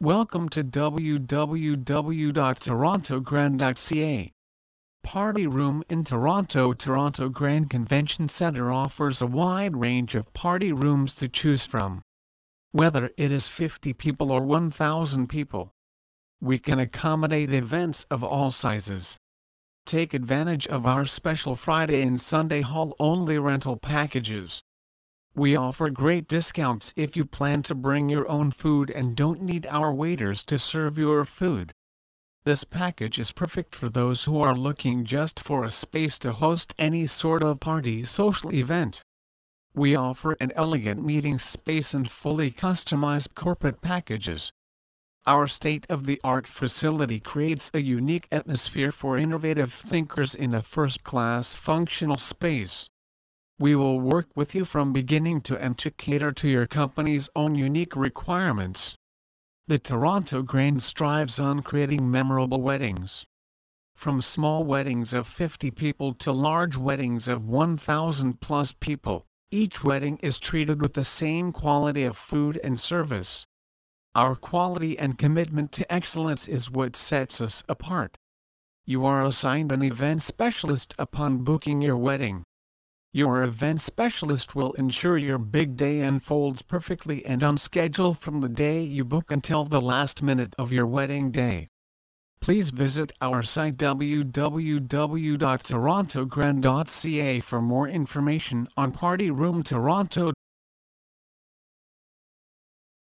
Welcome to www.torontogrand.ca. Party Room in Toronto Toronto Grand Convention Centre offers a wide range of party rooms to choose from. Whether it is 50 people or 1,000 people, we can accommodate events of all sizes. Take advantage of our special Friday and Sunday hall-only rental packages. We offer great discounts if you plan to bring your own food and don't need our waiters to serve your food. This package is perfect for those who are looking just for a space to host any sort of party social event. We offer an elegant meeting space and fully customized corporate packages. Our state-of-the-art facility creates a unique atmosphere for innovative thinkers in a first-class functional space. We will work with you from beginning to end to cater to your company's own unique requirements. The Toronto Grand strives on creating memorable weddings. From small weddings of 50 people to large weddings of 1,000 plus people, each wedding is treated with the same quality of food and service. Our quality and commitment to excellence is what sets us apart. You are assigned an event specialist upon booking your wedding. Your event specialist will ensure your big day unfolds perfectly and on schedule from the day you book until the last minute of your wedding day. Please visit our site www.torontogrand.ca for more information on Party Room Toronto.